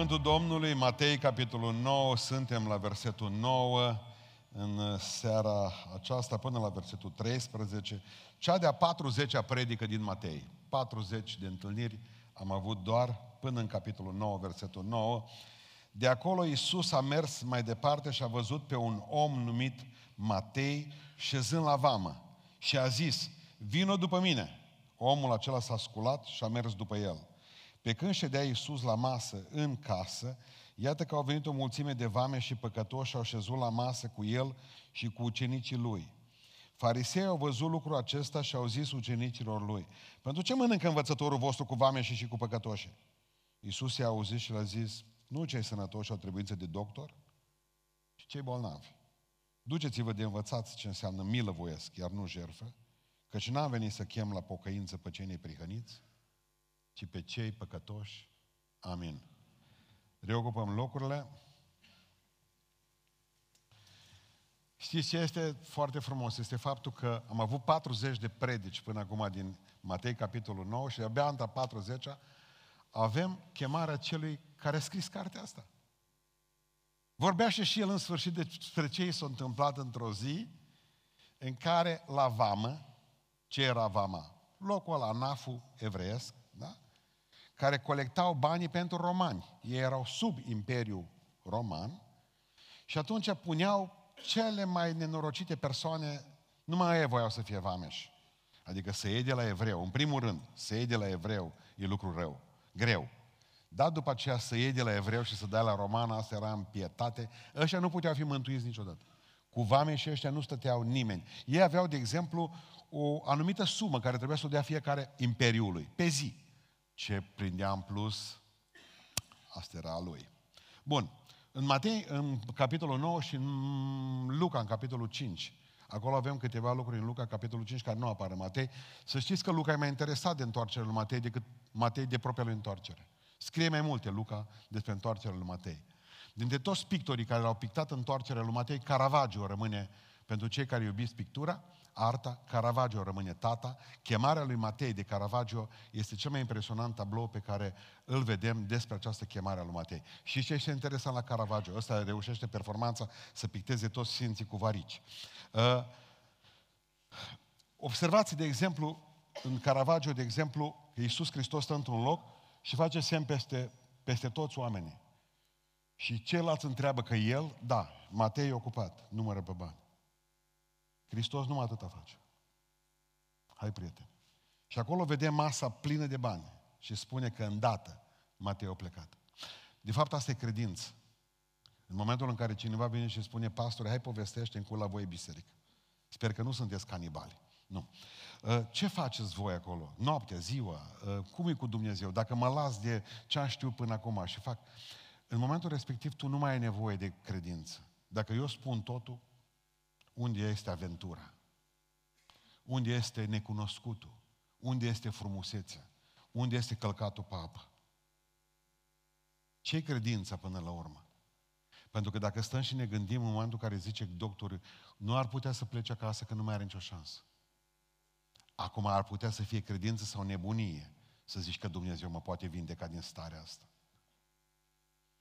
Cuvântul Domnului, Matei, capitolul 9, suntem la versetul 9 în seara aceasta până la versetul 13, cea de-a 40-a predică din Matei. 40 de întâlniri am avut doar până în capitolul 9, versetul 9. De acolo Iisus a mers mai departe și a văzut pe un om numit Matei șezând la vamă și a zis, vino după mine. Omul acela s-a sculat și a mers după el. Pe când ședea Iisus la masă în casă, iată că au venit o mulțime de vame și păcătoși și au șezut la masă cu el și cu ucenicii lui. Farisei au văzut lucrul acesta și au zis ucenicilor lui, pentru ce mănâncă învățătorul vostru cu vame și și cu păcătoși? Iisus i-a auzit și le-a zis, nu cei sănătoși au trebuință de doctor, ci cei bolnavi. Duceți-vă de învățați ce înseamnă milă voiesc, iar nu jerfă, căci n-am venit să chem la pocăință pe cei neprihăniți, ci pe cei păcătoși. Amin. Reocupăm locurile. Știți ce este foarte frumos? Este faptul că am avut 40 de predici până acum din Matei, capitolul 9, și abia în 40 avem chemarea celui care a scris cartea asta. Vorbea și el în sfârșit despre ce i s-a întâmplat într-o zi în care la vamă, ce era vama? Locul ăla, naful evreiesc, da? Care colectau banii pentru romani. Ei erau sub Imperiul Roman și atunci puneau cele mai nenorocite persoane, numai ei voiau să fie vameși. Adică să iei de la evreu. În primul rând, să iei de la evreu e lucru rău, greu. Dar după aceea să iei de la evreu și să dai la roman, asta era în pietate. Ăștia nu puteau fi mântuiți niciodată. Cu vame și ăștia nu stăteau nimeni. Ei aveau, de exemplu, o anumită sumă care trebuia să o dea fiecare imperiului, pe zi. Ce prindea în plus, asta era a lui. Bun. În Matei, în capitolul 9 și în Luca, în capitolul 5, Acolo avem câteva lucruri în Luca, capitolul 5, care nu apar în Matei. Să știți că Luca e mai interesat de întoarcerea lui Matei decât Matei de propria lui întoarcere. Scrie mai multe Luca despre întoarcerea lui Matei. Dintre toți pictorii care l-au pictat întoarcerea lui Matei, Caravaggio rămâne, pentru cei care iubiți pictura, arta, Caravaggio rămâne tata. Chemarea lui Matei de Caravaggio este cel mai impresionant tablou pe care îl vedem despre această chemare a lui Matei. Și ce este interesant la Caravaggio? Ăsta reușește performanța să picteze toți sfinții cu varici. Uh, observați, de exemplu, în Caravaggio, de exemplu, că Iisus Hristos stă într-un loc și face semn peste, peste toți oamenii. Și ceilalți întreabă că el, da, Matei e ocupat, numără pe bani. Hristos numai atâta face. Hai, prieten. Și acolo vedem masa plină de bani și spune că îndată Matei a plecat. De fapt, asta e credință. În momentul în care cineva vine și spune, pastore, hai povestește în la voi biserică. Sper că nu sunteți canibali. Nu. Uh, ce faceți voi acolo? Noaptea, ziua? Uh, cum e cu Dumnezeu? Dacă mă las de ce am știut până acum și fac... În momentul respectiv tu nu mai ai nevoie de credință. Dacă eu spun totul, unde este aventura? Unde este necunoscutul? Unde este frumusețea? Unde este călcatul pe apă? ce credința până la urmă? Pentru că dacă stăm și ne gândim în momentul în care zice doctorul, nu ar putea să plece acasă că nu mai are nicio șansă. Acum ar putea să fie credință sau nebunie să zici că Dumnezeu mă poate vindeca din starea asta.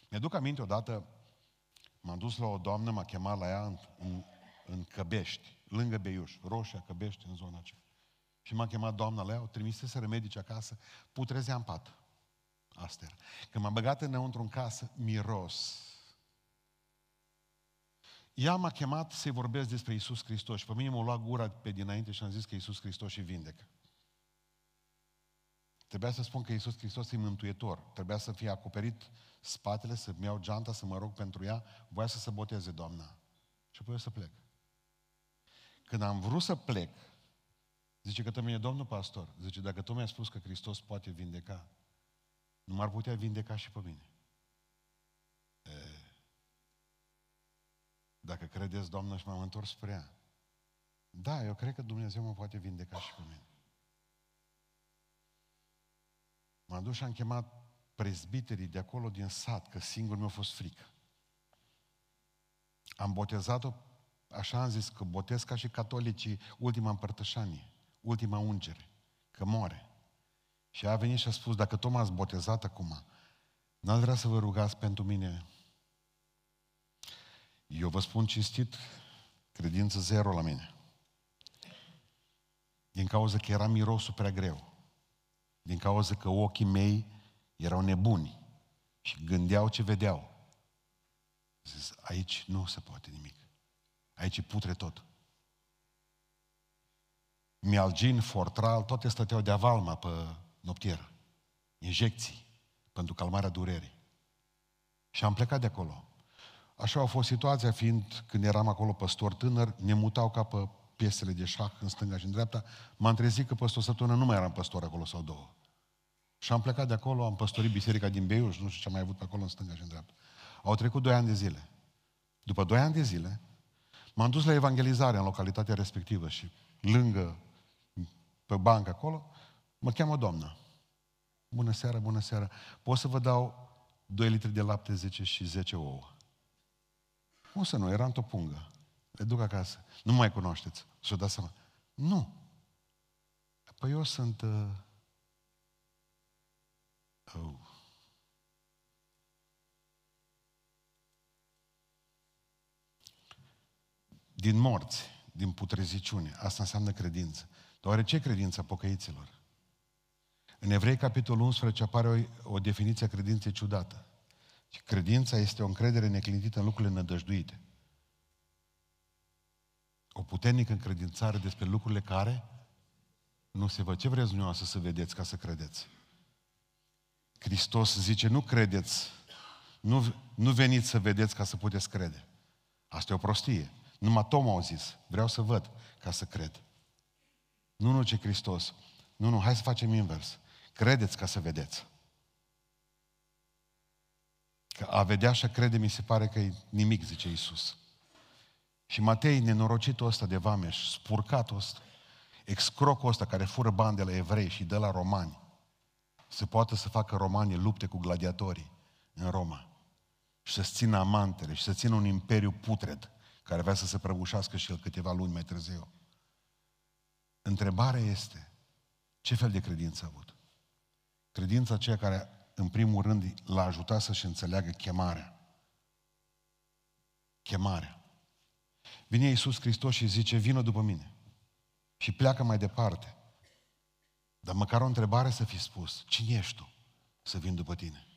Mi-aduc aminte odată, m-am dus la o doamnă, m-a chemat la ea în, în, în Căbești, lângă Beiuș, Roșia, Căbești, în zona aceea. Și m-a chemat doamna la ea, o trimisese medici acasă, putrezea în pat. Asta era. Când m-am băgat înăuntru în casă, miros. Ea m-a chemat să-i vorbesc despre Isus Hristos și pe mine m-a luat gura pe dinainte și am zis că Isus Hristos și vindecă. Trebuia să spun că Isus Hristos e mântuitor. Trebuia să fie acoperit spatele, să-mi iau geanta, să mă rog pentru ea. Voia să se boteze, doamna. Și apoi eu să plec. Când am vrut să plec, zice că mine, domnul pastor, zice, dacă tu mi-ai spus că Hristos poate vindeca, nu m-ar putea vindeca și pe mine. E, dacă credeți, Doamnă, și m-am întors spre ea. Da, eu cred că Dumnezeu mă poate vindeca și pe mine. M-am dus și am chemat prezbiterii de acolo din sat, că singur mi-a fost frică. Am botezat-o, așa am zis, că botez ca și catolicii, ultima împărtășanie, ultima ungere, că moare. Și a venit și a spus, dacă tu m-ați botezat acum, N-ați vrea să vă rugați pentru mine? Eu vă spun cinstit, credință zero la mine. Din cauza că era mirosul prea greu. Din cauza că ochii mei erau nebuni și gândeau ce vedeau. Zis, aici nu se poate nimic. Aici e putre tot. Mialgin, Fortral, toate stăteau de avalma pe noptieră. Injecții pentru calmarea durerii. Și am plecat de acolo. Așa a fost situația, fiind când eram acolo păstor tânăr, ne mutau ca pe piesele de șah în stânga și în dreapta. M-am trezit că peste o săptămână nu mai eram păstor acolo sau două. Și am plecat de acolo, am păstorit biserica din Beiuș, nu știu ce am mai avut pe acolo în stânga și în dreapta. Au trecut doi ani de zile. După doi ani de zile, m-am dus la evangelizare în localitatea respectivă și lângă, pe bancă acolo, mă cheamă doamna. Bună seara, bună seara. Pot să vă dau 2 litri de lapte, 10 și 10 ouă. Cum să nu? Era într-o pungă. Le duc acasă. Nu mai cunoașteți. Și-o dați seama. Nu. Păi eu sunt... Uh... Oh. Din morți, din putreziciune. Asta înseamnă credință. Doar ce credința pocăiților? În Evrei, capitolul 11, apare o, o definiție a credinței ciudată. Și credința este o încredere neclintită în lucrurile nădăjduite. O puternică încredințare despre lucrurile care nu se văd. Ce vreți dumneavoastră să vedeți ca să credeți? Hristos zice, nu credeți, nu, nu veniți să vedeți ca să puteți crede. Asta e o prostie. Numai Tom au zis, vreau să văd ca să cred. Nu, nu ce Hristos. Nu, nu, hai să facem invers. Credeți ca să vedeți. Că a vedea și a crede mi se pare că e nimic, zice Iisus. Și Matei, nenorocitul ăsta de vameș, spurcatul ăsta, excrocul ăsta care fură bani de la evrei și de la romani, se poate să facă romanii lupte cu gladiatorii în Roma și să-ți țină amantele și să țină un imperiu putred care avea să se prăbușească și el câteva luni mai târziu. Întrebarea este, ce fel de credință a avut? Credința aceea care, în primul rând, l-a ajutat să-și înțeleagă chemarea. Chemarea. Vine Iisus Hristos și zice, vină după mine. Și pleacă mai departe. Dar măcar o întrebare să fi spus. Cine ești tu să vin după tine?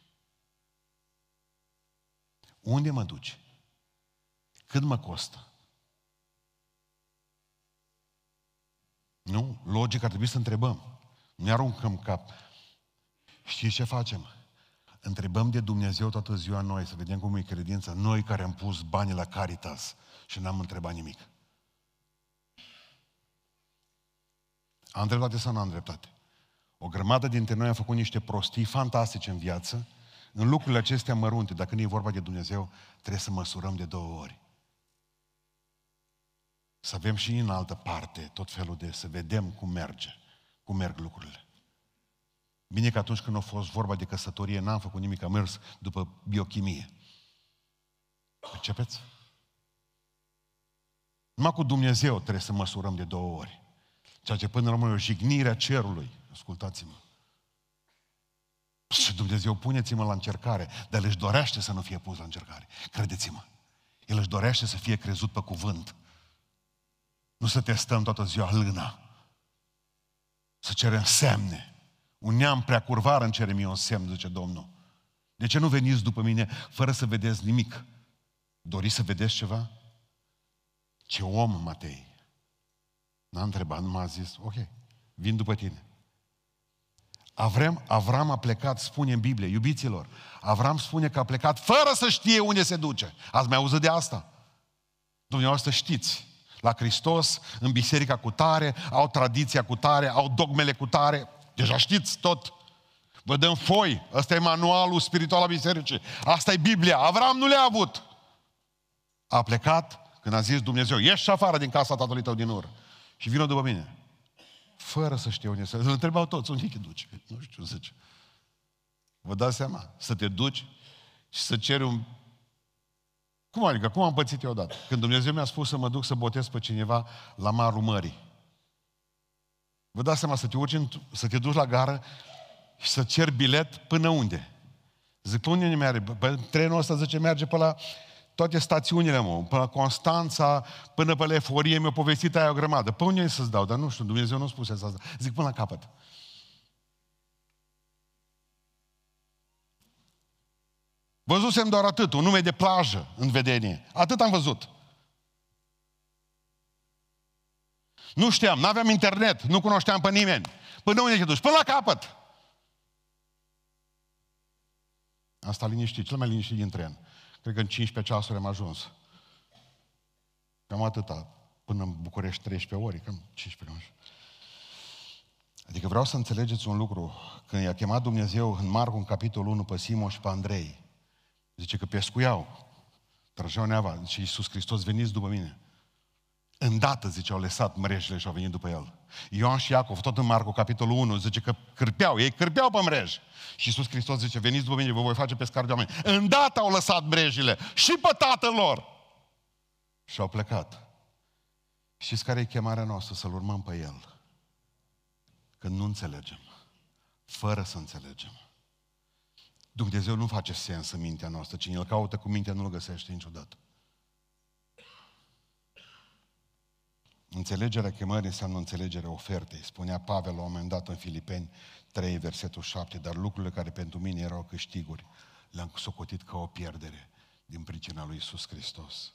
Unde mă duci? Cât mă costă? Nu? Logic ar trebui să întrebăm. Nu ne aruncăm cap. Știți ce facem? Întrebăm de Dumnezeu toată ziua noi, să vedem cum e credința, noi care am pus banii la Caritas și n-am întrebat nimic. Am dreptate sau nu am dreptate? O grămadă dintre noi am făcut niște prostii fantastice în viață, în lucrurile acestea mărunte, dacă nu e vorba de Dumnezeu, trebuie să măsurăm de două ori. Să avem și în altă parte tot felul de, să vedem cum merge, cum merg lucrurile. Bine că atunci când a fost vorba de căsătorie, n-am făcut nimic, am mers după biochimie. Percepeți? Numai cu Dumnezeu trebuie să măsurăm de două ori. Ceea ce până la urmă e o jignire a cerului. Ascultați-mă. Și Dumnezeu, puneți-mă la încercare, dar El își dorește să nu fie pus la încercare. Credeți-mă. El își dorește să fie crezut pe cuvânt. Nu să testăm toată ziua lâna. Să cerem semne. Un neam prea curvar îmi cere mie un semn, zice Domnul. De ce nu veniți după mine fără să vedeți nimic? Doriți să vedeți ceva? Ce om, Matei! N-a întrebat, nu m-a zis, ok, vin după tine. Avram, Avram a plecat, spune în Biblie, iubiților, Avram spune că a plecat fără să știe unde se duce. Ați mai auzit de asta? Dumneavoastră știți. La Hristos, în biserica cu tare, au tradiția cu tare, au dogmele cu tare. Deja știți tot. Vă dăm foi. Ăsta e manualul spiritual al bisericii. Asta e Biblia. Avram nu le-a avut. A plecat când a zis Dumnezeu, ieși afară din casa tatălui tău din ură și vină după mine. Fără să știe unde să... Îl întrebau toți, unde te duci? Nu știu, zice. Vă dați seama? Să te duci și să ceri un... Cum adică? Cum am pățit eu odată? Când Dumnezeu mi-a spus să mă duc să botez pe cineva la marul mării. Vă dați seama să te urci, în... să te duci la gară și să ceri bilet până unde? Zic, pe unde ne merge? Pe trenul ăsta, zice, merge pe la toate stațiunile, mă, până la Constanța, până pe la Eforie, mi-a povestit aia o grămadă. Pe unde să-ți dau? Dar nu știu, Dumnezeu nu spuse asta. Zic, până la capăt. Văzusem doar atât, un nume de plajă în vedenie. Atât am văzut. Nu știam, nu aveam internet, nu cunoșteam pe nimeni. Până unde te duci? Până la capăt. Asta liniștit, cel mai liniștit din tren. Cred că în 15 ceasuri am ajuns. Cam atâta. Până în București 13 ori, cam 15 ori. Adică vreau să înțelegeți un lucru. Când i-a chemat Dumnezeu în Marcu, în capitolul 1, pe Simon și pe Andrei, zice că pescuiau, trăgeau neava, zice Iisus Hristos, veniți după mine. Îndată, zice, au lăsat mrejile și au venit după el. Ioan și Iacov, tot în Marcu, capitolul 1, zice că cârpeau, ei cârpeau pe mrej. Și Iisus Hristos zice, veniți după mine, vă voi face pescar de oameni. Îndată au lăsat mrejile și pe tatăl lor. Și au plecat. Știți care e chemarea noastră? Să-L urmăm pe El. Când nu înțelegem. Fără să înțelegem. Dumnezeu nu face sens în mintea noastră. Cine îl caută cu mintea nu-l găsește niciodată. Înțelegerea chemării înseamnă înțelegerea ofertei. Spunea Pavel la un moment dat în Filipeni 3, versetul 7, dar lucrurile care pentru mine erau câștiguri, le-am socotit ca o pierdere din pricina lui Isus Hristos.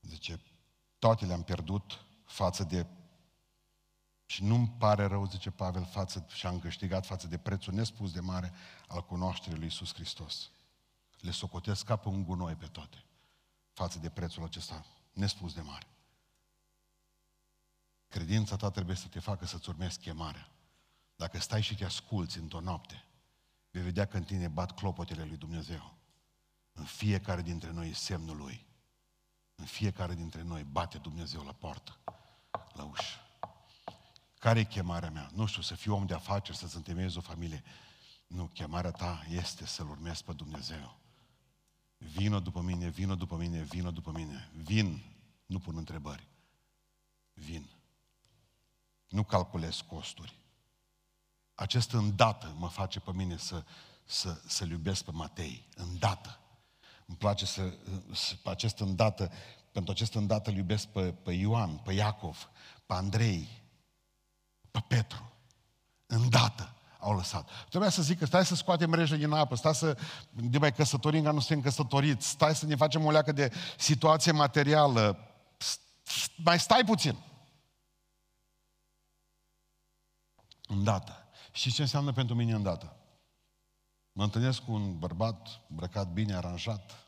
Zice, toate le-am pierdut față de și nu-mi pare rău, zice Pavel, față, și am câștigat față de prețul nespus de mare al cunoașterii lui Isus Hristos. Le socotesc ca pe un gunoi pe toate, față de prețul acesta nespus de mare. Credința ta trebuie să te facă să-ți urmezi chemarea. Dacă stai și te asculți într-o noapte, vei vedea că în tine bat clopotele lui Dumnezeu. În fiecare dintre noi e semnul lui. În fiecare dintre noi bate Dumnezeu la poartă, la ușă. Care e chemarea mea? Nu știu, să fiu om de afaceri, să-ți întemeiezi o familie. Nu, chemarea ta este să-L urmezi pe Dumnezeu. Vino după mine, vino după mine, vino după mine. Vin, nu pun întrebări. Vin. Nu calculez costuri. Acest îndată mă face pe mine să, să, să-L iubesc pe Matei. Îndată. Îmi place să, să acest îndată, pentru acest îndată îl iubesc pe, pe Ioan, pe Iacov, pe Andrei, pe Petru. Îndată au lăsat. Trebuia să zic că stai să scoatem mrejă din apă, stai să ne mai căsătorim, că nu suntem căsătoriți, stai să ne facem o leacă de situație materială, mai stai puțin. Îndată. Și ce înseamnă pentru mine îndată? Mă întâlnesc cu un bărbat îmbrăcat bine, aranjat.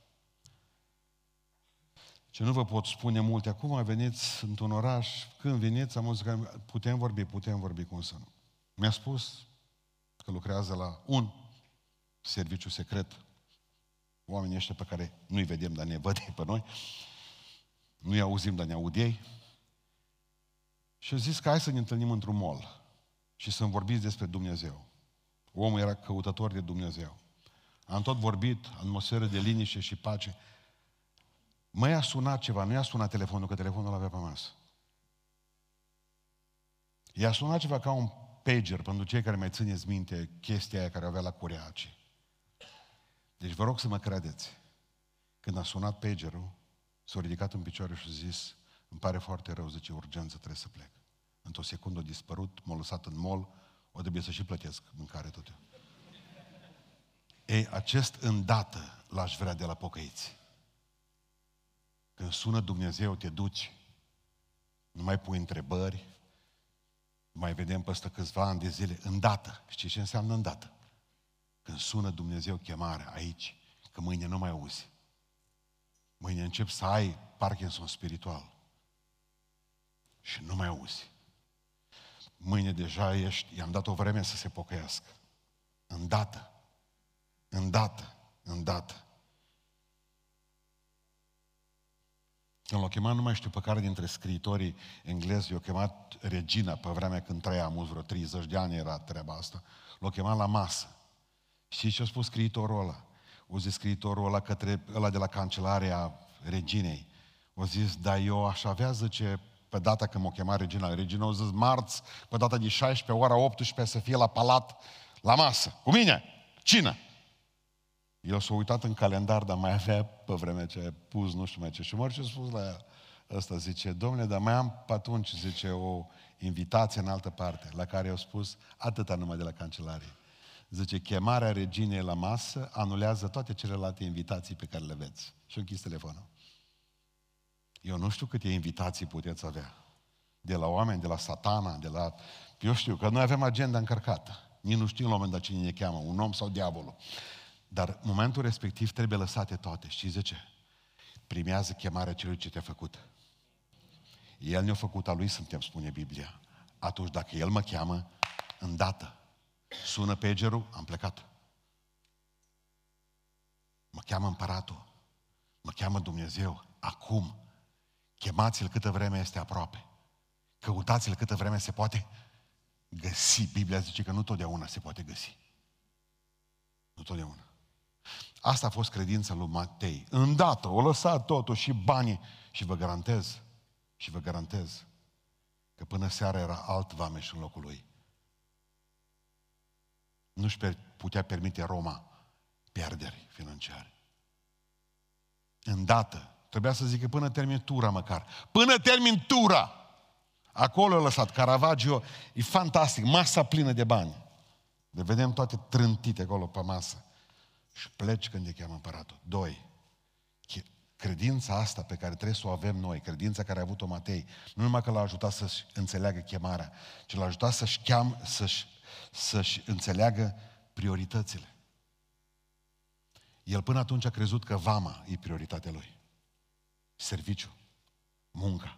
Ce nu vă pot spune multe. Acum veniți într-un oraș, când veniți, am că putem vorbi, putem vorbi, cum să nu. Mi-a spus că lucrează la un serviciu secret. Oamenii ăștia pe care nu-i vedem, dar ne văd pe noi. Nu-i auzim, dar ne aud ei. Și a zis că hai să ne întâlnim într-un mall și să-mi vorbiți despre Dumnezeu. Omul era căutător de Dumnezeu. Am tot vorbit, atmosferă de liniște și pace. Mă i-a sunat ceva, nu i-a sunat telefonul, că telefonul avea pe masă. I-a sunat ceva ca un pager, pentru cei care mai țineți minte chestia aia care avea la Cureaci. Deci vă rog să mă credeți. Când a sunat pagerul, s-a ridicat în picioare și a zis, îmi pare foarte rău, zice, urgență, trebuie să plec. Într-o secundă a dispărut, m-a lăsat în mol, o trebuie să și plătesc mâncare tot eu. Ei, acest îndată l-aș vrea de la pocăiți. Când sună Dumnezeu, te duci, nu mai pui întrebări, mai vedem peste câțiva ani de zile, îndată. Știi ce înseamnă îndată? Când sună Dumnezeu chemarea aici, că mâine nu mai auzi. Mâine încep să ai Parkinson spiritual. Și nu mai auzi mâine deja ești, i-am dat o vreme să se pocăiască. Îndată. Îndată. Îndată. Când l-a chemat, nu mai știu pe care dintre scriitorii englezi, i-a chemat Regina pe vremea când trăia mult, vreo 30 de ani era treaba asta. L-a chemat la masă. Și ce a spus scriitorul ăla? O zis scriitorul ăla către ăla de la cancelarea reginei. O zis, da, eu aș avea, zice, pe data când m-a chemat regina. Regina a zis marți, pe data de 16, ora 18, să fie la palat, la masă. Cu mine, cină. El s-a uitat în calendar, dar mai avea pe vremea ce a pus nu știu mai ce. Și mă ce a spus la ăsta, zice, domnule, dar mai am pe atunci, zice, o invitație în altă parte, la care i-au spus atâta numai de la cancelarie. Zice, chemarea reginei la masă anulează toate celelalte invitații pe care le veți. Și închis telefonul. Eu nu știu câte invitații puteți avea. De la oameni, de la satana, de la... Eu știu că noi avem agenda încărcată. Nici nu știu în moment dat cine ne cheamă, un om sau diavolul. Dar în momentul respectiv trebuie lăsate toate. Știți de ce? Primează chemarea celui ce te-a făcut. El ne-a făcut a lui, suntem, spune Biblia. Atunci, dacă El mă cheamă, îndată, sună pegerul, am plecat. Mă cheamă împăratul. Mă cheamă Dumnezeu. Acum. Chemați-l câtă vreme este aproape. Căutați-l câtă vreme se poate găsi. Biblia zice că nu totdeauna se poate găsi. Nu totdeauna. Asta a fost credința lui Matei. Îndată, o lăsat totul și banii și vă garantez, și vă garantez că până seara era alt vameș în locul lui. Nu-și putea permite Roma pierderi financiare. Îndată, trebuia să zică până termin tura măcar. Până termin tura! Acolo a lăsat Caravaggio, e fantastic, masa plină de bani. Le vedem toate trântite acolo pe masă. Și pleci când te cheamă împăratul. Doi, credința asta pe care trebuie să o avem noi, credința care a avut-o Matei, nu numai că l-a ajutat să-și înțeleagă chemarea, ci l-a ajutat să-și, cheam, să-și, să-și înțeleagă prioritățile. El până atunci a crezut că vama e prioritatea lui. Serviciu, munca.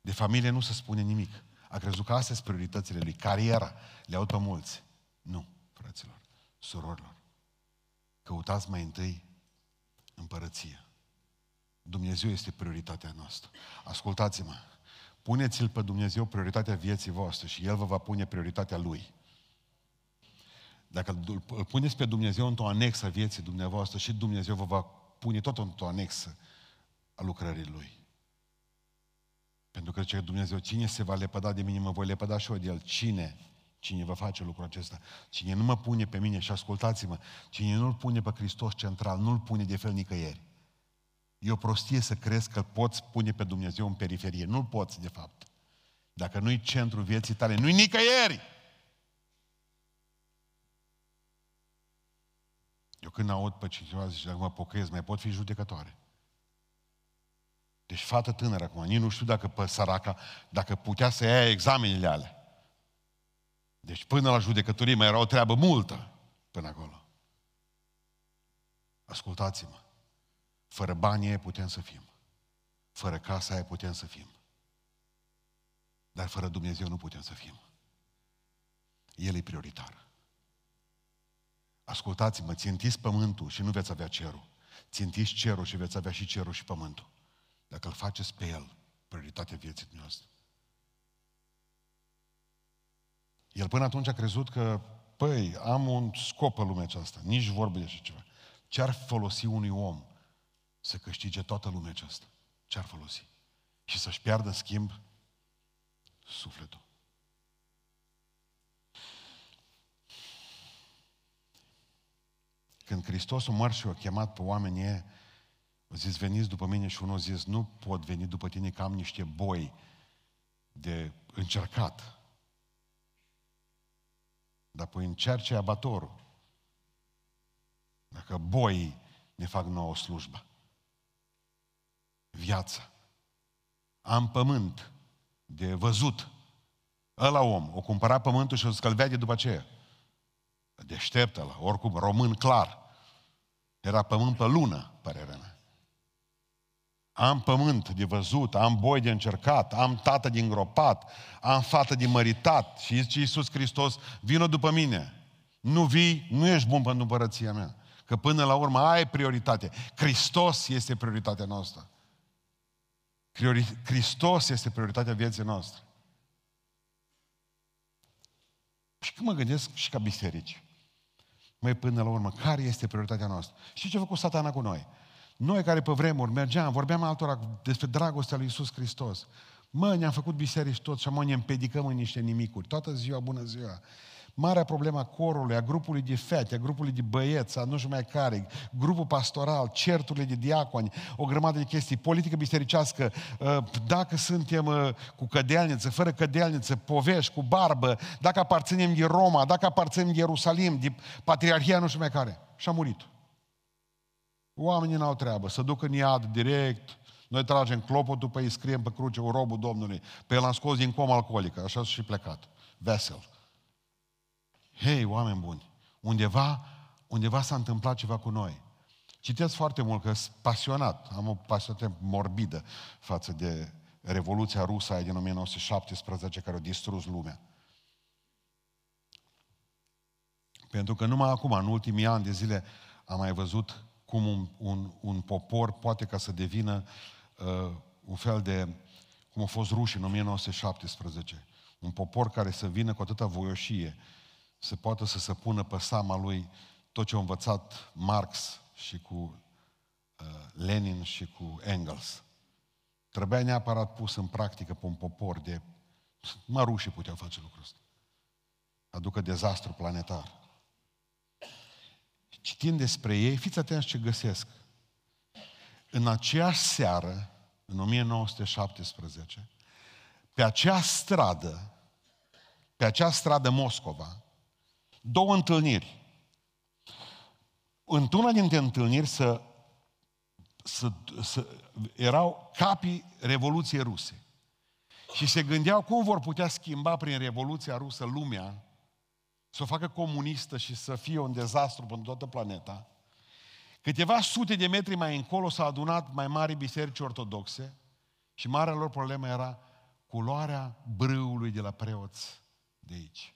De familie nu se spune nimic. A crezut că astea sunt prioritățile lui. Cariera, le au pe mulți. Nu, fraților, surorilor. Căutați mai întâi împărăția. Dumnezeu este prioritatea noastră. Ascultați-mă. Puneți-L pe Dumnezeu prioritatea vieții voastre și El vă va pune prioritatea Lui. Dacă îl puneți pe Dumnezeu într-o anexă a vieții dumneavoastră și Dumnezeu vă va pune tot într-o anexă a lucrării Lui. Pentru că ce Dumnezeu, cine se va lepăda de mine, mă voi lepăda și eu de El. Cine? Cine va face lucrul acesta? Cine nu mă pune pe mine, și ascultați-mă, cine nu-L pune pe Hristos central, nu-L pune de fel nicăieri. E o prostie să crezi că poți pune pe Dumnezeu în periferie. Nu-L poți, de fapt. Dacă nu-i centrul vieții tale, nu-i nicăieri. Eu când aud pe cineva zice, dacă mă pocăiesc, mai pot fi judecătoare. Deci fată tânără acum, nici nu știu dacă pe săraca, dacă putea să ia examenele alea. Deci până la judecătorie mai era o treabă multă până acolo. Ascultați-mă. Fără banii putem să fim. Fără casa aia putem să fim. Dar fără Dumnezeu nu putem să fim. El e prioritar. Ascultați-mă, țintiți pământul și nu veți avea cerul. Țintiți cerul și veți avea și cerul și pământul. Dacă îl faceți pe el, prioritatea vieții noastre. El până atunci a crezut că, păi, am un scop în lumea aceasta, nici vorbă de așa ceva. Ce-ar folosi unui om să câștige toată lumea aceasta? Ce-ar folosi? Și să-și piardă schimb sufletul. Când Hristos a măr și a chemat pe oamenii ei, a zis, veniți după mine și unul a zis, nu pot veni după tine că am niște boi de încercat. Dar păi încerce abatorul. Dacă boi ne fac nouă slujbă. Viața. Am pământ de văzut. Ăla om, o cumpăra pământul și o scălvea de după aceea. Deștept ăla, oricum, român clar. Era pământ pe lună, părerea mea. Am pământ de văzut, am boi de încercat, am tată din gropat, am fată de măritat. Și zice Iisus Hristos, vină după mine. Nu vii, nu ești bun pentru împărăția mea. Că până la urmă ai prioritate. Hristos este prioritatea noastră. Hristos este prioritatea vieții noastre. Și când mă gândesc și ca biserici, mai până la urmă, care este prioritatea noastră? Și ce a făcut satana cu noi? Noi care pe vremuri mergeam, vorbeam altora despre dragostea lui Iisus Hristos. Mă, ne-am făcut biserici tot și mă ne împedicăm în niște nimicuri. Toată ziua, bună ziua. marea problemă a corului, a grupului de fete, a grupului de băieți, a nu știu mai care, grupul pastoral, certurile de diaconi, o grămadă de chestii, politică bisericească, uh, dacă suntem uh, cu cădealniță, fără cădealniță, povești, cu barbă, dacă aparținem de Roma, dacă aparținem de Ierusalim, de Patriarhia, nu știu mai care. Și a murit. Oamenii n-au treabă, să ducă în iad direct, noi tragem clopotul pe ei, scriem pe cruce o robul Domnului, pe el am scos din comă alcoolică, așa și plecat. Vesel. Hei, oameni buni, undeva, undeva s-a întâmplat ceva cu noi. Citesc foarte mult, că sunt pasionat, am o pasiune morbidă față de Revoluția Rusă aia din 1917 care a distrus lumea. Pentru că numai acum, în ultimii ani de zile, am mai văzut cum un, un, un popor poate ca să devină uh, un fel de, cum a fost rușii în 1917, un popor care să vină cu atâta voioșie, să poată să se pună pe seama lui tot ce a învățat Marx și cu uh, Lenin și cu Engels. Trebuia neapărat pus în practică pe un popor de... Mă rușii puteau face lucrul ăsta. Aducă dezastru planetar. Citind despre ei, fiți atenți ce găsesc. În aceeași seară, în 1917, pe acea stradă, pe acea stradă Moscova, două întâlniri. Într-una dintre întâlniri să, să, să, erau capii Revoluției Ruse. Și se gândeau cum vor putea schimba prin Revoluția Rusă lumea, să o facă comunistă și să fie un dezastru pentru toată planeta. Câteva sute de metri mai încolo s-au adunat mai mari biserici ortodoxe și marea lor problemă era culoarea brâului de la preoți de aici.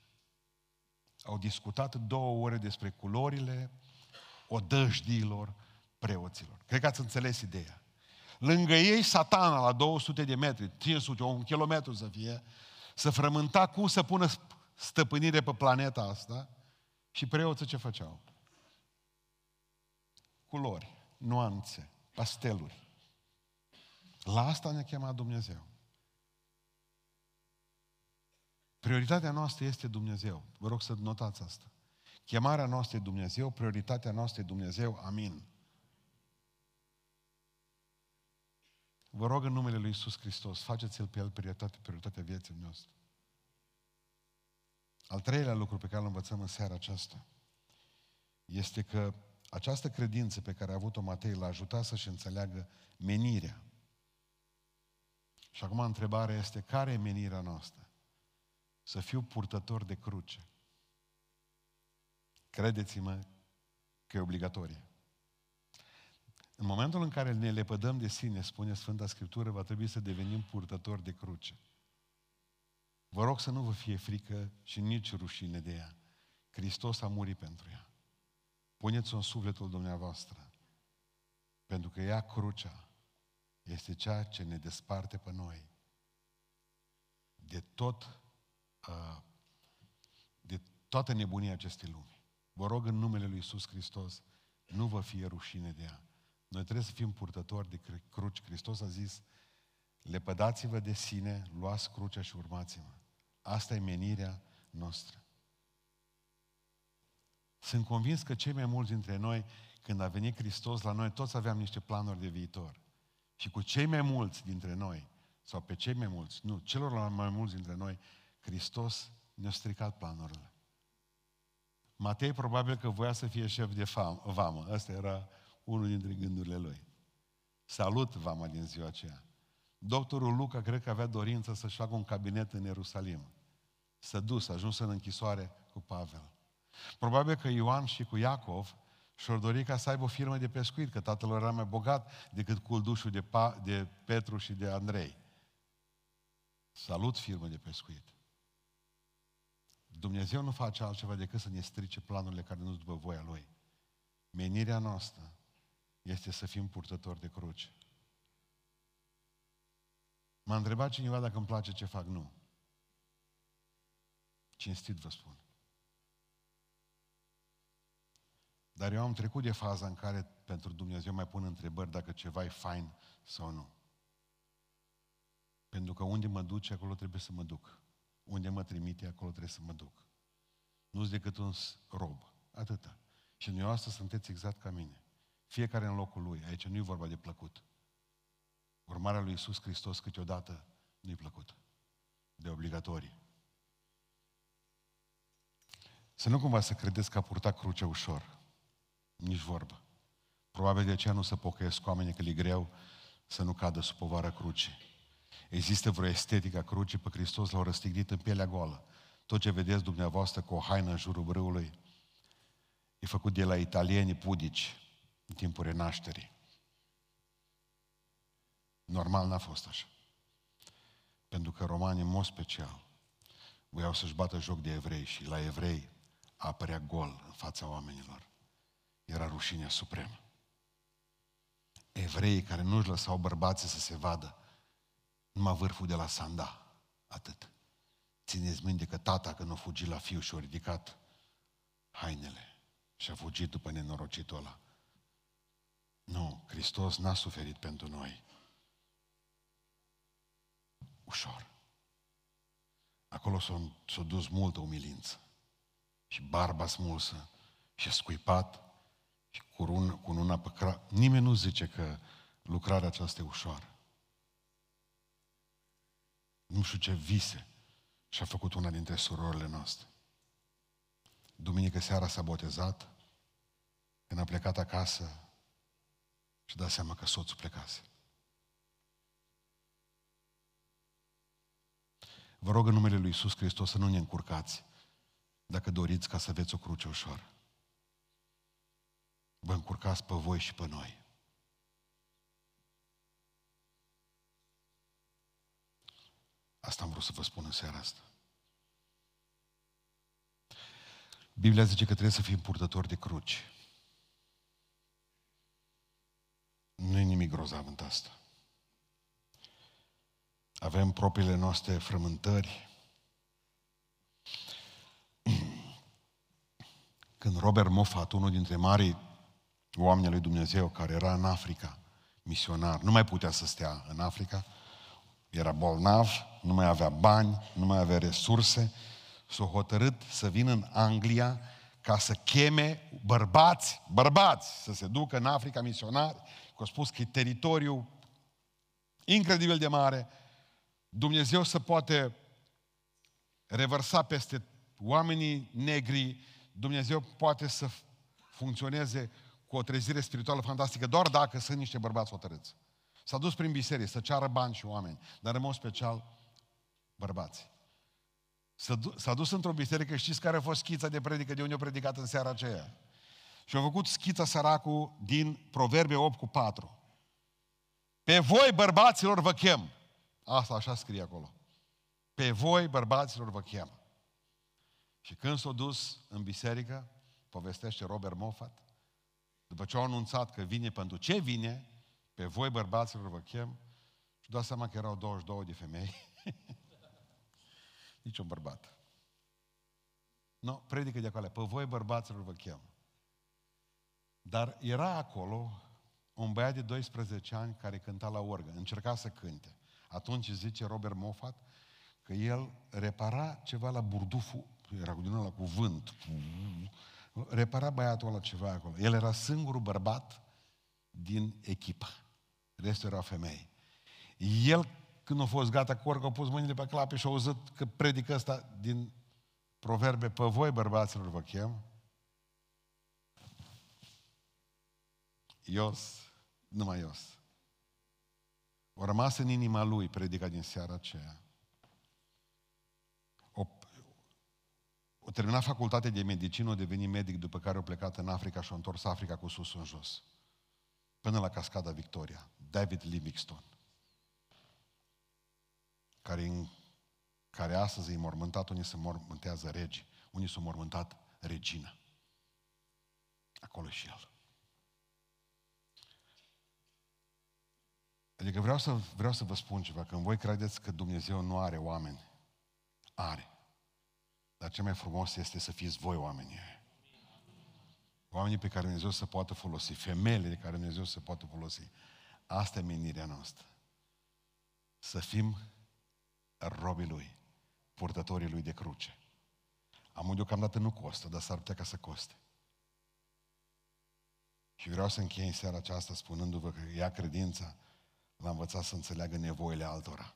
Au discutat două ore despre culorile odăjdiilor preoților. Cred că ați înțeles ideea. Lângă ei satana la 200 de metri, 500, un kilometru să fie, să frământa cum să pună stăpânire pe planeta asta și preoții ce făceau? Culori, nuanțe, pasteluri. La asta ne chema Dumnezeu. Prioritatea noastră este Dumnezeu. Vă rog să notați asta. Chemarea noastră e Dumnezeu, prioritatea noastră e Dumnezeu. Amin. Vă rog în numele Lui Iisus Hristos, faceți-L pe El prioritate, prioritatea vieții noastre. Al treilea lucru pe care îl învățăm în seara aceasta este că această credință pe care a avut-o Matei l-a ajutat să-și înțeleagă menirea. Și acum întrebarea este, care e menirea noastră? Să fiu purtător de cruce. Credeți-mă că e obligatorie. În momentul în care ne lepădăm de sine, spune Sfânta Scriptură, va trebui să devenim purtători de cruce. Vă rog să nu vă fie frică și nici rușine de ea. Hristos a murit pentru ea. Puneți-o în sufletul dumneavoastră. Pentru că ea, crucea, este ceea ce ne desparte pe noi de tot uh, de toată nebunia acestei lumi. Vă rog în numele Lui Iisus Hristos, nu vă fie rușine de ea. Noi trebuie să fim purtători de cruci. Hristos a zis, lepădați-vă de sine, luați crucea și urmați-mă. Asta e menirea noastră. Sunt convins că cei mai mulți dintre noi, când a venit Hristos la noi, toți aveam niște planuri de viitor. Și cu cei mai mulți dintre noi, sau pe cei mai mulți, nu, celor mai mulți dintre noi, Hristos ne-a stricat planurile. Matei probabil că voia să fie șef de fam, vamă. Asta era unul dintre gândurile lui. Salut vama din ziua aceea. Doctorul Luca cred că avea dorință să-și facă un cabinet în Ierusalim. Să dus, a ajuns în închisoare cu Pavel. Probabil că Ioan și cu Iacov și-au dorit ca să aibă o firmă de pescuit, că tatăl lor era mai bogat decât culdușul de, pa, de Petru și de Andrei. Salut firmă de pescuit. Dumnezeu nu face altceva decât să ne strice planurile care nu sunt după voia Lui. Menirea noastră este să fim purtători de cruce. M-a întrebat cineva dacă îmi place ce fac. Nu. Cinstit vă spun. Dar eu am trecut de faza în care pentru Dumnezeu mai pun întrebări dacă ceva e fain sau nu. Pentru că unde mă duce, acolo trebuie să mă duc. Unde mă trimite, acolo trebuie să mă duc. nu-s decât un rob. Atâta. Și dumneavoastră sunteți exact ca mine. Fiecare în locul lui. Aici nu e vorba de plăcut. Urmarea lui Isus Hristos câteodată nu-i plăcut. De obligatorii. Să nu cumva să credeți că a purtat cruce ușor. Nici vorbă. Probabil de aceea nu se pocăiesc oamenii că le greu să nu cadă sub povara crucii. Există vreo estetică a crucii pe Hristos l-au răstignit în pielea goală. Tot ce vedeți dumneavoastră cu o haină în jurul brâului e făcut de la italieni pudici în timpul renașterii. Normal n-a fost așa. Pentru că romanii, în mod special, voiau să-și bată joc de evrei și la evrei apărea gol în fața oamenilor. Era rușinea supremă. Evreii care nu-și lăsau bărbații să se vadă, numai vârful de la sanda, atât. Țineți minte că tata când a fugit la fiu și a ridicat hainele și a fugit după nenorocitul ăla. Nu, Hristos n-a suferit pentru noi. Ușor. Acolo s-a, s-a dus multă umilință și barba smulsă și scuipat și cu, run, cu una pe cra... Nimeni nu zice că lucrarea aceasta e ușoară. Nu știu ce vise și-a făcut una dintre surorile noastre. Duminică seara s-a botezat, când a plecat acasă și da seama că soțul plecase. Vă rog în numele Lui Iisus Hristos să nu ne încurcați dacă doriți ca să aveți o cruce ușoară. Vă încurcați pe voi și pe noi. Asta am vrut să vă spun în seara asta. Biblia zice că trebuie să fim purtători de cruci. Nu e nimic grozav în asta. Avem propriile noastre frământări, când Robert Moffat, unul dintre marii oameni lui Dumnezeu, care era în Africa, misionar, nu mai putea să stea în Africa, era bolnav, nu mai avea bani, nu mai avea resurse, s-a hotărât să vină în Anglia ca să cheme bărbați, bărbați, să se ducă în Africa misionari, că au spus că e teritoriu incredibil de mare, Dumnezeu să poate revărsa peste oamenii negri, Dumnezeu poate să funcționeze cu o trezire spirituală fantastică doar dacă sunt niște bărbați hotărâți. S-a dus prin biserică să ceară bani și oameni, dar în mod special bărbați. S-a, du- s-a dus într-o biserică, știți care a fost schița de predică de unde a predicat în seara aceea? Și a făcut schița săracul din Proverbe 8 cu 4. Pe voi, bărbaților, vă chem. Asta așa scrie acolo. Pe voi, bărbaților, vă chem. Și când s-a dus în biserică, povestește Robert Moffat, după ce au anunțat că vine pentru ce vine, pe voi bărbaților vă chem, și dați seama că erau 22 de femei. Nici un bărbat. Nu, no, predică de acolo, pe voi bărbaților vă chem. Dar era acolo un băiat de 12 ani care cânta la orgă, încerca să cânte. Atunci zice Robert Moffat că el repara ceva la burduful era din ăla cu vânt. Repara băiatul ăla ceva acolo. El era singurul bărbat din echipă. Restul erau femei. El, când a fost gata cu orică, a pus mâinile pe clape și a auzit că predică asta din proverbe, pe voi bărbaților vă chem. Ios, numai Ios. O rămas în inima lui predica din seara aceea. O terminat facultatea de medicină, a devenit medic, după care a plecat în Africa și a întors Africa cu sus în jos. Până la cascada Victoria. David Livingstone. Care, în, care astăzi e mormântat, unii se mormântează regi, unii s-au mormântat regina. Acolo și el. Adică vreau să, vreau să vă spun ceva, când voi credeți că Dumnezeu nu are oameni, are. Dar cel mai frumos este să fiți voi oamenii. Oamenii pe care Dumnezeu să poată folosi, femeile de care Dumnezeu să poată folosi. Asta e menirea noastră. Să fim robii Lui, purtătorii Lui de cruce. Amul deocamdată nu costă, dar s-ar putea ca să coste. Și vreau să închei în seara aceasta spunându-vă că ea credința l-a învățat să înțeleagă nevoile altora.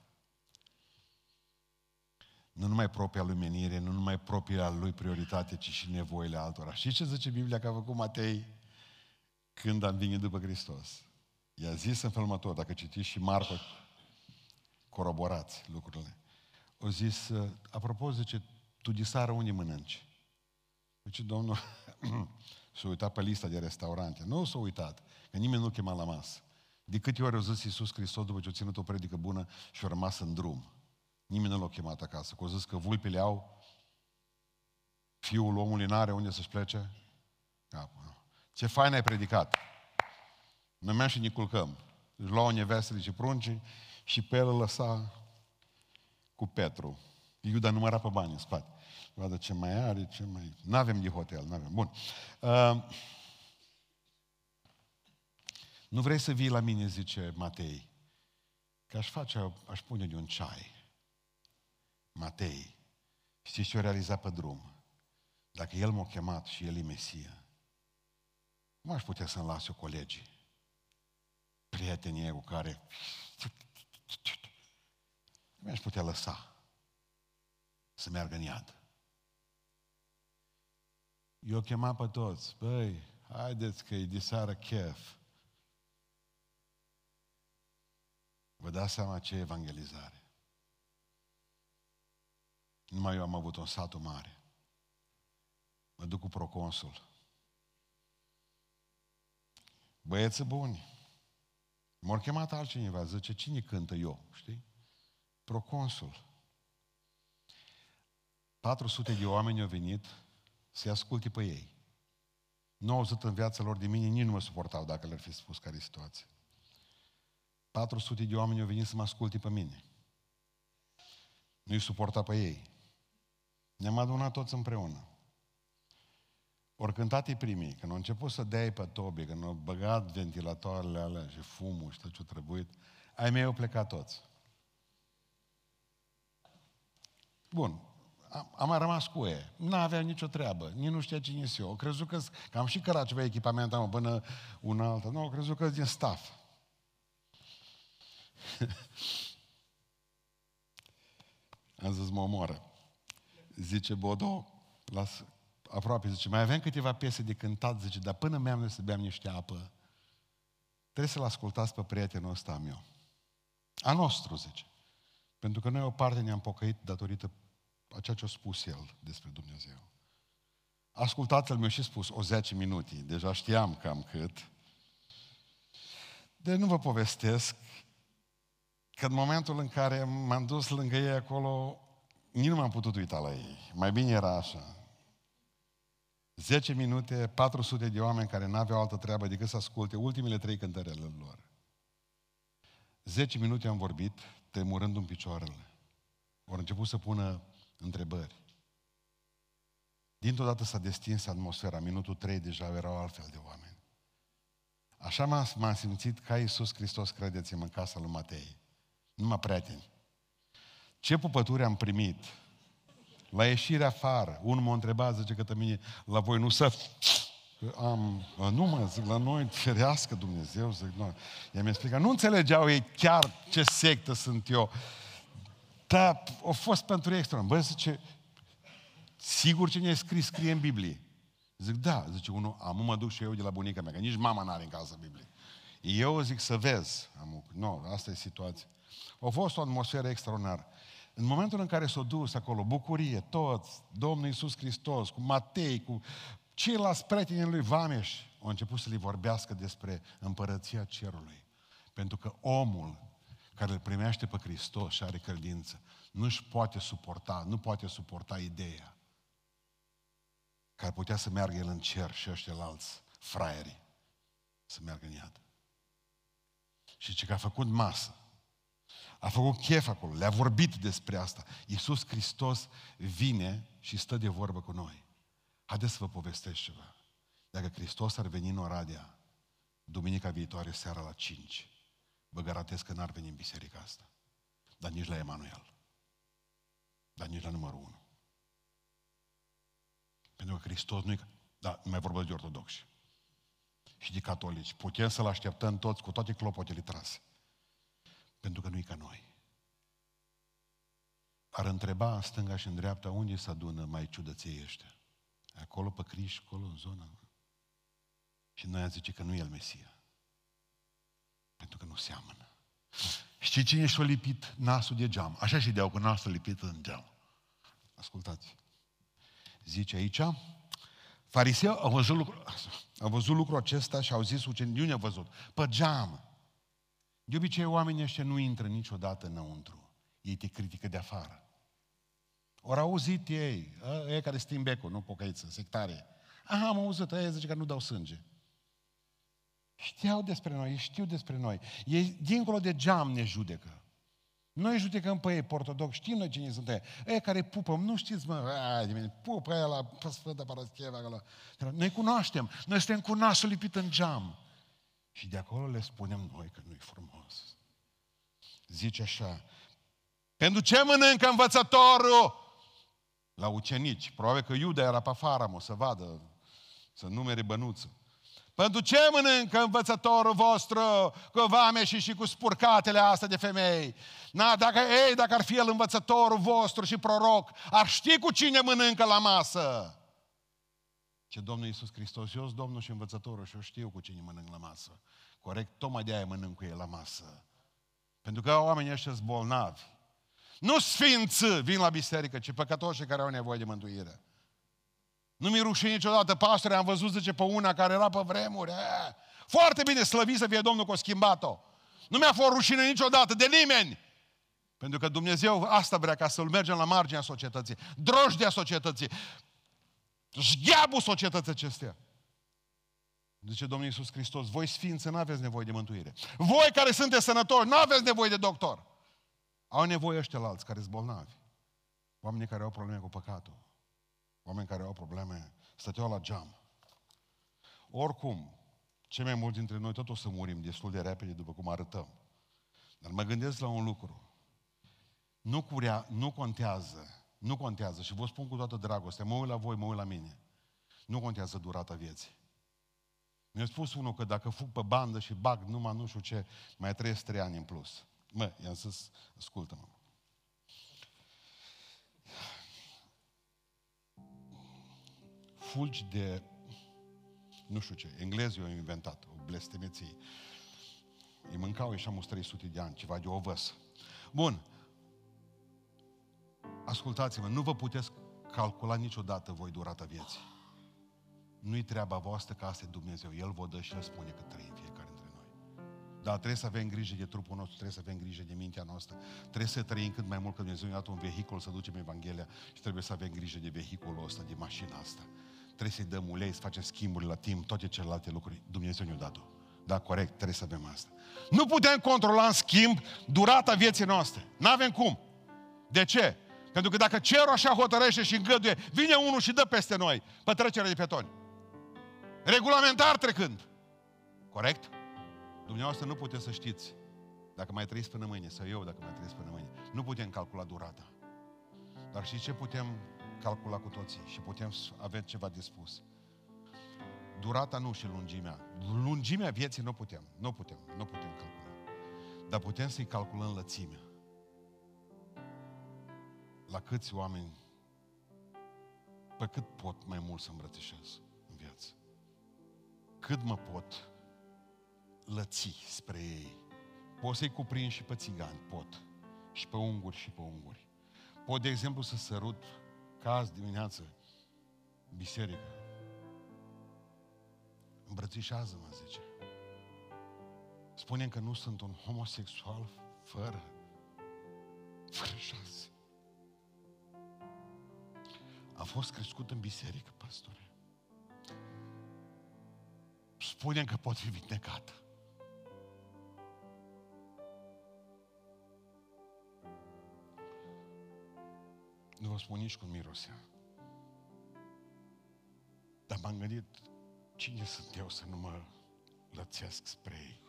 Nu numai propria lui menire, nu numai propria lui prioritate, ci și nevoile altora. Și ce zice Biblia că a făcut Matei când a venit după Hristos? I-a zis în felul următor, dacă citiți și Marco, coroborați lucrurile. O zis, apropo, zice, tu disară unde mănânci? Deci Domnul s-a uitat pe lista de restaurante. Nu s-a uitat, că nimeni nu chema la masă. De câte ori a zis Iisus Hristos după ce a ținut o predică bună și a rămas în drum. Nimeni nu l-a chemat acasă. Că a zis că vulpile au, fiul omului n-are unde să-și plece capul. Ce fain ai predicat! Noi mergem și ne culcăm. Își luau nevestele și pruncii și pe el lăsa cu Petru. Iuda număra pe bani în spate. Vadă ce mai are, ce mai... N-avem de hotel, n-avem. Bun. Uh, nu vrei să vii la mine, zice Matei, că aș face, aș pune de un ceai. Matei, știți ce o realizat pe drum? Dacă El m-a chemat și El e Mesia, cum aș putea să-mi las eu colegii? Prietenii cu care... Cum aș putea lăsa să meargă în iad? Eu chemat pe toți, băi, haideți că e de seară chef. Vă dați seama ce evangelizare. Numai eu am avut un satul mare. Mă duc cu proconsul. Băieți buni. M-au chemat altcineva, zice, cine cântă eu, știi? Proconsul. 400 de oameni au venit să-i asculte pe ei. Nu au auzit în viața lor de mine, nici nu mă suportau dacă le-ar fi spus care e situația. 400 de oameni au venit să mă asculte pe mine. Nu-i suporta pe ei. Ne-am adunat toți împreună. Ori cântat primii, când au început să dea pe tobe, când au băgat ventilatoarele alea și fumul și tot ce trebuit, ai mei au plecat toți. Bun, am, am mai rămas cu ei. Nu avea nicio treabă, nici nu știa cine sunt eu. Au crezut că, că am și cărat ceva echipament am până una altă. Nu, au crezut că din staff. am zis, mă omoară. Zice Bodo, las, aproape, zice, mai avem câteva piese de cântat, zice, dar până mi-am să beam niște apă, trebuie să-l ascultați pe prietenul ăsta a meu. A nostru, zice. Pentru că noi o parte ne-am pocăit datorită a ceea ce a spus el despre Dumnezeu. Ascultați-l mi-a și spus o 10 minute, deja știam cam cât. De nu vă povestesc că în momentul în care m-am dus lângă ei acolo, nici nu m-am putut uita la ei. Mai bine era așa. 10 minute, 400 de oameni care n-aveau altă treabă decât să asculte ultimele trei cântărele lor. 10 minute am vorbit, tremurând în picioarele. Au început să pună întrebări. Dintr-o dată s-a destins atmosfera. Minutul 3 deja erau altfel de oameni. Așa m-am, m-am simțit ca Iisus Hristos, credeți-mă, în casa lui Matei. Numai prieteni. Ce pupături am primit la ieșire afară. Unul m-a întrebat, zice că mine, la voi nu să... Am, nu mă, zic, la noi, ferească Dumnezeu, zic, nu. Ea mi-a explicat, nu înțelegeau ei chiar ce sectă sunt eu. Dar a fost pentru ei extra. Băi, zice, sigur ce ne-ai scris, scrie în Biblie. Zic, da, zice unul, am mă duc și eu de la bunica mea, că nici mama n-are în casă Biblie. Eu zic să vezi. Am, nu, asta e situația. A fost o atmosferă extraordinară. În momentul în care s-a dus acolo, bucurie, toți, Domnul Iisus Hristos, cu Matei, cu ceilalți prieteni lui Vameș, au început să le vorbească despre împărăția cerului. Pentru că omul care îl primește pe Hristos și are credință, nu-și poate suporta, nu poate suporta ideea că ar putea să meargă el în cer și ăștia alți fraieri să meargă în iad. Și ce că a făcut masă, a făcut chef acolo, le-a vorbit despre asta. Iisus Hristos vine și stă de vorbă cu noi. Haideți să vă povestesc ceva. Dacă Hristos ar veni în Oradea, duminica viitoare, seara la 5, vă garantez că n-ar veni în biserica asta. Dar nici la Emanuel. Dar nici la numărul 1. Pentru că Hristos nu e... Da, nu mai vorbesc de ortodoxi. Și de catolici. Putem să-L așteptăm toți cu toate clopotele trase. Pentru că nu e ca noi. Ar întreba în stânga și în dreapta unde se adună mai ciudății ăștia. Acolo pe Criș, acolo în zona. Și noi am zice că nu e el Mesia. Pentru că nu seamănă. Știi cine și-a lipit nasul de geam? Așa și deau cu nasul lipit în geam. Ascultați. Zice aici, fariseu au văzut, lucru, au văzut lucrul acesta și au zis ucenicii, unde au văzut? Pe geam. De obicei, oamenii ăștia nu intră niciodată înăuntru. Ei te critică de afară. Ori auzit ei, ei care stim becul, nu pocăiță, sectare. Aha, am auzit, ei zice că nu dau sânge. Știau despre noi, ei știu despre noi. Ei, dincolo de geam, ne judecă. Noi judecăm pe ei, ortodox, știm noi cine sunt ei. Ei care pupă, nu știți, mă, ai, de mine, pupă aia la Sfânta Parascheva, acolo. Noi cunoaștem, noi suntem cu nasul lipit în geam. Și de acolo le spunem noi că nu-i frumos. Zice așa, pentru ce mănâncă învățătorul? La ucenici. Probabil că Iuda era pe afară, mă, să vadă, să numere bănuță. Pentru ce mănâncă învățătorul vostru cu vame și, și cu spurcatele astea de femei? Na, dacă, ei, dacă ar fi el învățătorul vostru și proroc, ar ști cu cine mănâncă la masă. Ce Domnul Iisus Hristos, eu sunt Domnul și învățătorul și eu știu cu cine mănânc la masă. Corect? Tocmai de aia mănânc cu el la masă. Pentru că oamenii ăștia sunt bolnavi. Nu sfinți vin la biserică, ci păcătoși care au nevoie de mântuire. Nu mi rușine niciodată, pastore, am văzut, zice, pe una care era pe vremuri. E, foarte bine, slăvit să fie Domnul că a schimbat-o. Nu mi-a fost rușine niciodată de nimeni. Pentru că Dumnezeu asta vrea ca să-L mergem la marginea societății. Drojdea societății. Zgheabul societății acestea. Zice Domnul Iisus Hristos, voi sfinți nu aveți nevoie de mântuire. Voi care sunteți sănătoși, nu aveți nevoie de doctor. Au nevoie ăștia alți care sunt bolnavi. Oamenii care au probleme cu păcatul. Oameni care au probleme, stăteau la geam. Oricum, cei mai mulți dintre noi tot o să murim destul de repede după cum arătăm. Dar mă gândesc la un lucru. Nu, curea, nu contează, nu contează, și vă spun cu toată dragostea, mă uit la voi, mă uit la mine. Nu contează durata vieții. Mi-a spus unul că dacă fug pe bandă și bag numai nu știu ce, mai trăiesc trei ani în plus. Mă, i-am zis, ascultă-mă. fulgi de, nu știu ce, englezii au inventat, o blestemeție. Îi mâncau ieșa 300 de ani, ceva de ovăs. Bun. Ascultați-mă, nu vă puteți calcula niciodată voi durata vieții. Nu-i treaba voastră că asta e Dumnezeu. El vă dă și El spune că trăim fiecare dintre noi. Dar trebuie să avem grijă de trupul nostru, trebuie să avem grijă de mintea noastră. Trebuie să trăim cât mai mult, că Dumnezeu ne-a dat un vehicul să ducem Evanghelia și trebuie să avem grijă de vehiculul ăsta, de mașina asta trebuie să-i dăm ulei, să facem schimburi la timp, toate celelalte lucruri. Dumnezeu ne-a dat-o. Da, corect, trebuie să avem asta. Nu putem controla în schimb durata vieții noastre. Nu avem cum. De ce? Pentru că dacă cerul așa hotărăște și îngăduie, vine unul și dă peste noi pe trecerea de petoni. Regulamentar trecând. Corect? Dumneavoastră nu puteți să știți dacă mai trăiți până mâine, sau eu dacă mai trăiesc până mâine. Nu putem calcula durata. Dar și ce putem calcula cu toții și putem avea ceva de spus. Durata nu și lungimea. Lungimea vieții nu putem. Nu putem. Nu putem calcula. Dar putem să-i calculăm lățimea. La câți oameni pe cât pot mai mult să îmbrățișez în viață. Cât mă pot lăți spre ei. Pot să-i cuprind și pe țigani, pot. Și pe unguri și pe unguri. Pot, de exemplu, să sărut ca azi dimineață, biserică. Îmbrățișează-mă, zice. Spunem că nu sunt un homosexual fără, fără șanse. A fost crescut în biserică, pastore. Spunem că pot fi vindecată. Nu vă spun nici cum mirosea. Dar m-am gândit, cine sunt eu să nu mă lățesc spre ei?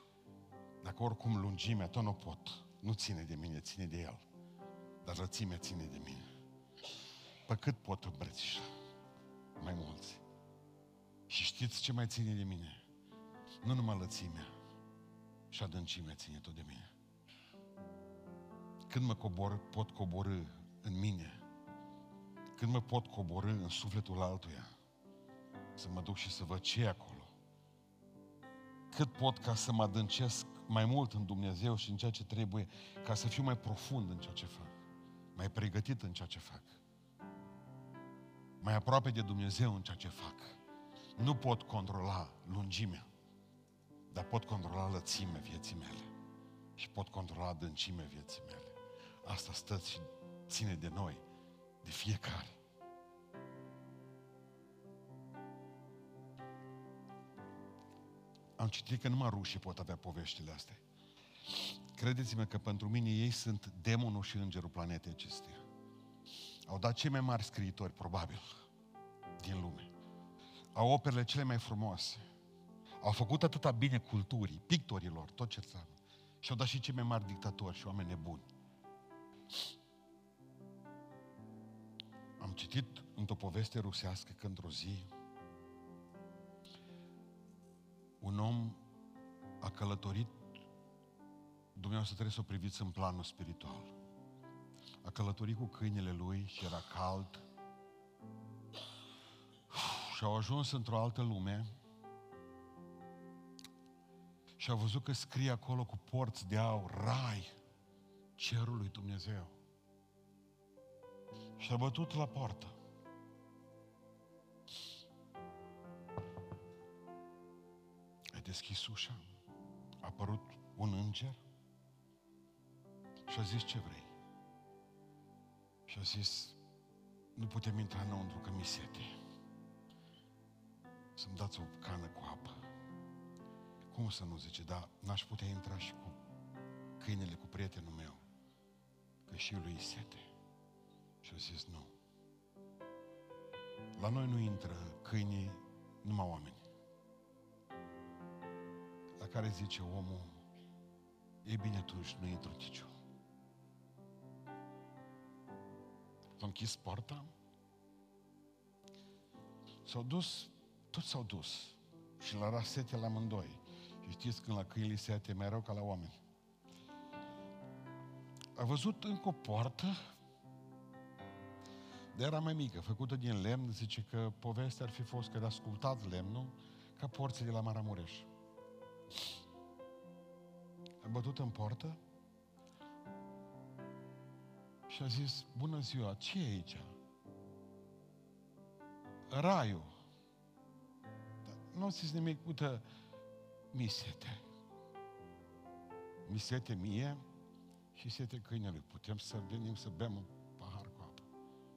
Dacă oricum lungimea tot nu pot, nu ține de mine, ține de el. Dar lățimea ține de mine. Pe cât pot îmbrățișa? mai mulți. Și știți ce mai ține de mine? Nu numai lățimea și adâncimea ține tot de mine. Când mă cobor, pot coborâ în mine, când mă pot coborâ în sufletul altuia, să mă duc și să văd ce e acolo. Cât pot ca să mă adâncesc mai mult în Dumnezeu și în ceea ce trebuie, ca să fiu mai profund în ceea ce fac, mai pregătit în ceea ce fac, mai aproape de Dumnezeu în ceea ce fac. Nu pot controla lungimea, dar pot controla lățimea vieții mele și pot controla adâncimea vieții mele. Asta stă și ține de noi, de fiecare. Am citit că numai rușii pot avea poveștile astea. Credeți-mă că pentru mine ei sunt demonul și îngerul planetei acesteia. Au dat cei mai mari scriitori, probabil, din lume. Au operele cele mai frumoase. Au făcut atâta bine culturii, pictorilor, tot ce înseamnă. Și au dat și cei mai mari dictatori și oameni nebuni. Am citit într-o poveste rusească că într-o zi un om a călătorit, Dumnezeu trebuie să o priviți în planul spiritual. A călătorit cu câinele lui și era cald și au ajuns într-o altă lume și au văzut că scrie acolo cu porți de aur, rai, cerul lui Dumnezeu. Și a bătut la poartă. A deschis ușa, a apărut un înger și a zis ce vrei. Și a zis, nu putem intra înăuntru că mi sete. Să-mi dați o cană cu apă. Cum să nu zice, dar n-aș putea intra și cu câinele, cu prietenul meu, că și lui sete. Și a zis, nu. La noi nu intră câinii, numai oameni. La care zice omul, e bine atunci, nu intru nici eu. S-a închis poarta, s-au dus, toți s-au dus. Și la rasete la amândoi. Și știți când la câini li sete mai rău ca la oameni. A văzut încă o poartă de era mai mică, făcută din lemn, zice că povestea ar fi fost că era ascultat lemnul ca porții de la Maramureș. A bătut în poartă și a zis, bună ziua, ce e aici? Raiul. nu zis nimic, uite, mi sete. Mi sete mie și sete câinelui. Putem să venim să bem un pahar cu apă.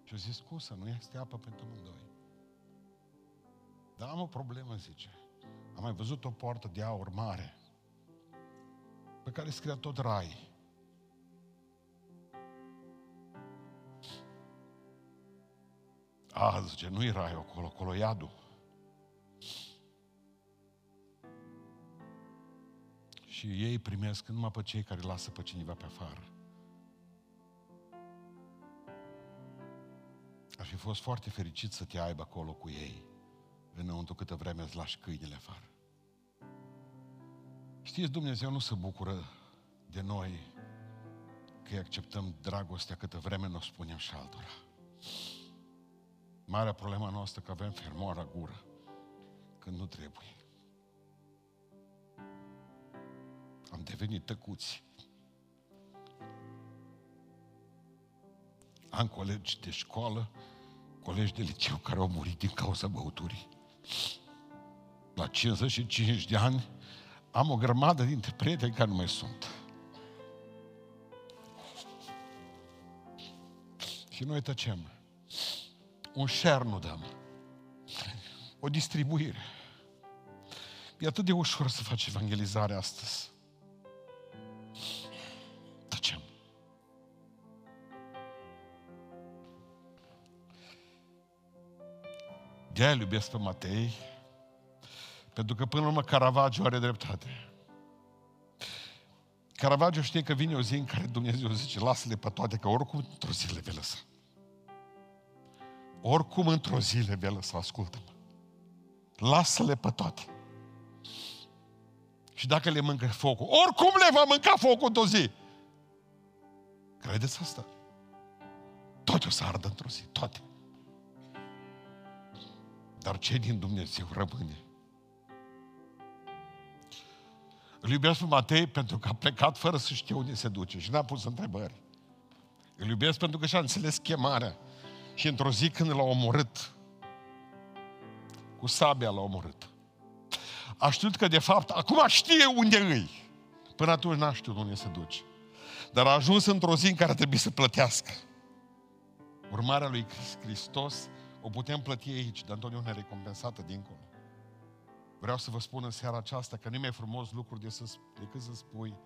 Și a zis, cum să nu este apă pentru amândoi? Dar am o problemă, zice. Am mai văzut o poartă de aur mare pe care scria tot rai. A, zice, nu-i rai acolo, acolo iadul. Și ei primesc numai pe cei care lasă pe cineva pe afară. Aș fi fost foarte fericit să te aibă acolo cu ei, înăuntru câtă vreme îți lași câinile afară. Știți, Dumnezeu nu se bucură de noi că îi acceptăm dragostea câtă vreme ne o spunem și altora. Marea problema noastră că avem fermoara gură când nu trebuie. Am devenit tăcuți. Am colegi de școală, colegi de liceu care au murit din cauza băuturii. La 55 de ani am o grămadă dintre prieteni care nu mai sunt. Și noi tăcem. Un share nu dăm. O distribuire. E atât de ușor să faci evangelizare astăzi. Tăcem. De-aia iubesc pe Matei, pentru că până la urmă Caravaggio are dreptate. Caravaggio știe că vine o zi în care Dumnezeu zice, lasă-le pe toate, că oricum într-o zi le vei lăsa. Oricum într-o zi le vei lăsa, ascultă-mă. Lasă-le pe toate. Și dacă le mâncă focul, oricum le va mânca focul într-o zi. Credeți asta? Toate o să ardă într-o zi, toate. Dar ce din Dumnezeu rămâne? Îl iubesc pe Matei pentru că a plecat fără să știe unde se duce și n-a pus întrebări. Îl iubesc pentru că și-a înțeles chemarea. Și într-o zi când l-a omorât, cu sabia l-a omorât. A știut că de fapt acum știe unde îi. Până atunci n-a știut unde se duce. Dar a ajuns într-o zi în care trebuie să plătească. Urmarea lui Hristos o putem plăti aici, dar întotdeauna recompensată dincolo. Vreau să vă spun în seara aceasta că nu mai frumos lucru de să, decât să spui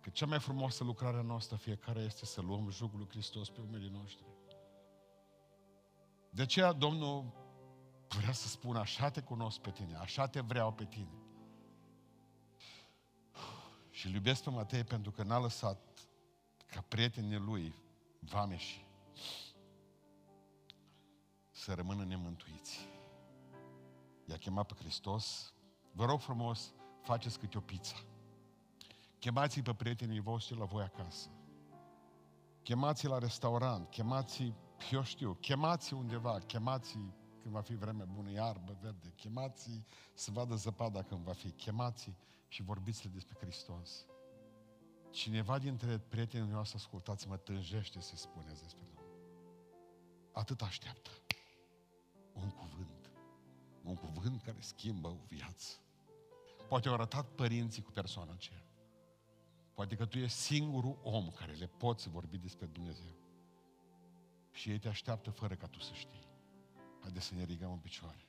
că cea mai frumoasă lucrare a noastră fiecare este să luăm jugul lui Hristos pe umerii noștri. De aceea Domnul vrea să spună, așa te cunosc pe tine, așa te vreau pe tine. Și îl iubesc pe Matei pentru că n-a lăsat ca prietenii lui, vameși, să rămână nemântuiți. I-a chemat pe Hristos. Vă rog frumos, faceți câte o pizza. Chemați-i pe prietenii voștri la voi acasă. Chemați-i la restaurant, chemați-i, eu știu, chemați-i undeva, chemați-i când va fi vreme bună, iarbă verde, chemați-i să vadă zăpada când va fi, chemați și vorbiți-le despre Hristos. Cineva dintre prietenii noastre, ascultați-mă, tânjește să spuneți despre Domnul. Atât așteaptă. Un cuvânt. Un cuvânt care schimbă o viață. Poate au arătat părinții cu persoana aceea. Poate că tu ești singurul om care le poți vorbi despre Dumnezeu. Și ei te așteaptă fără ca tu să știi. Haideți să ne ridicăm în picioare.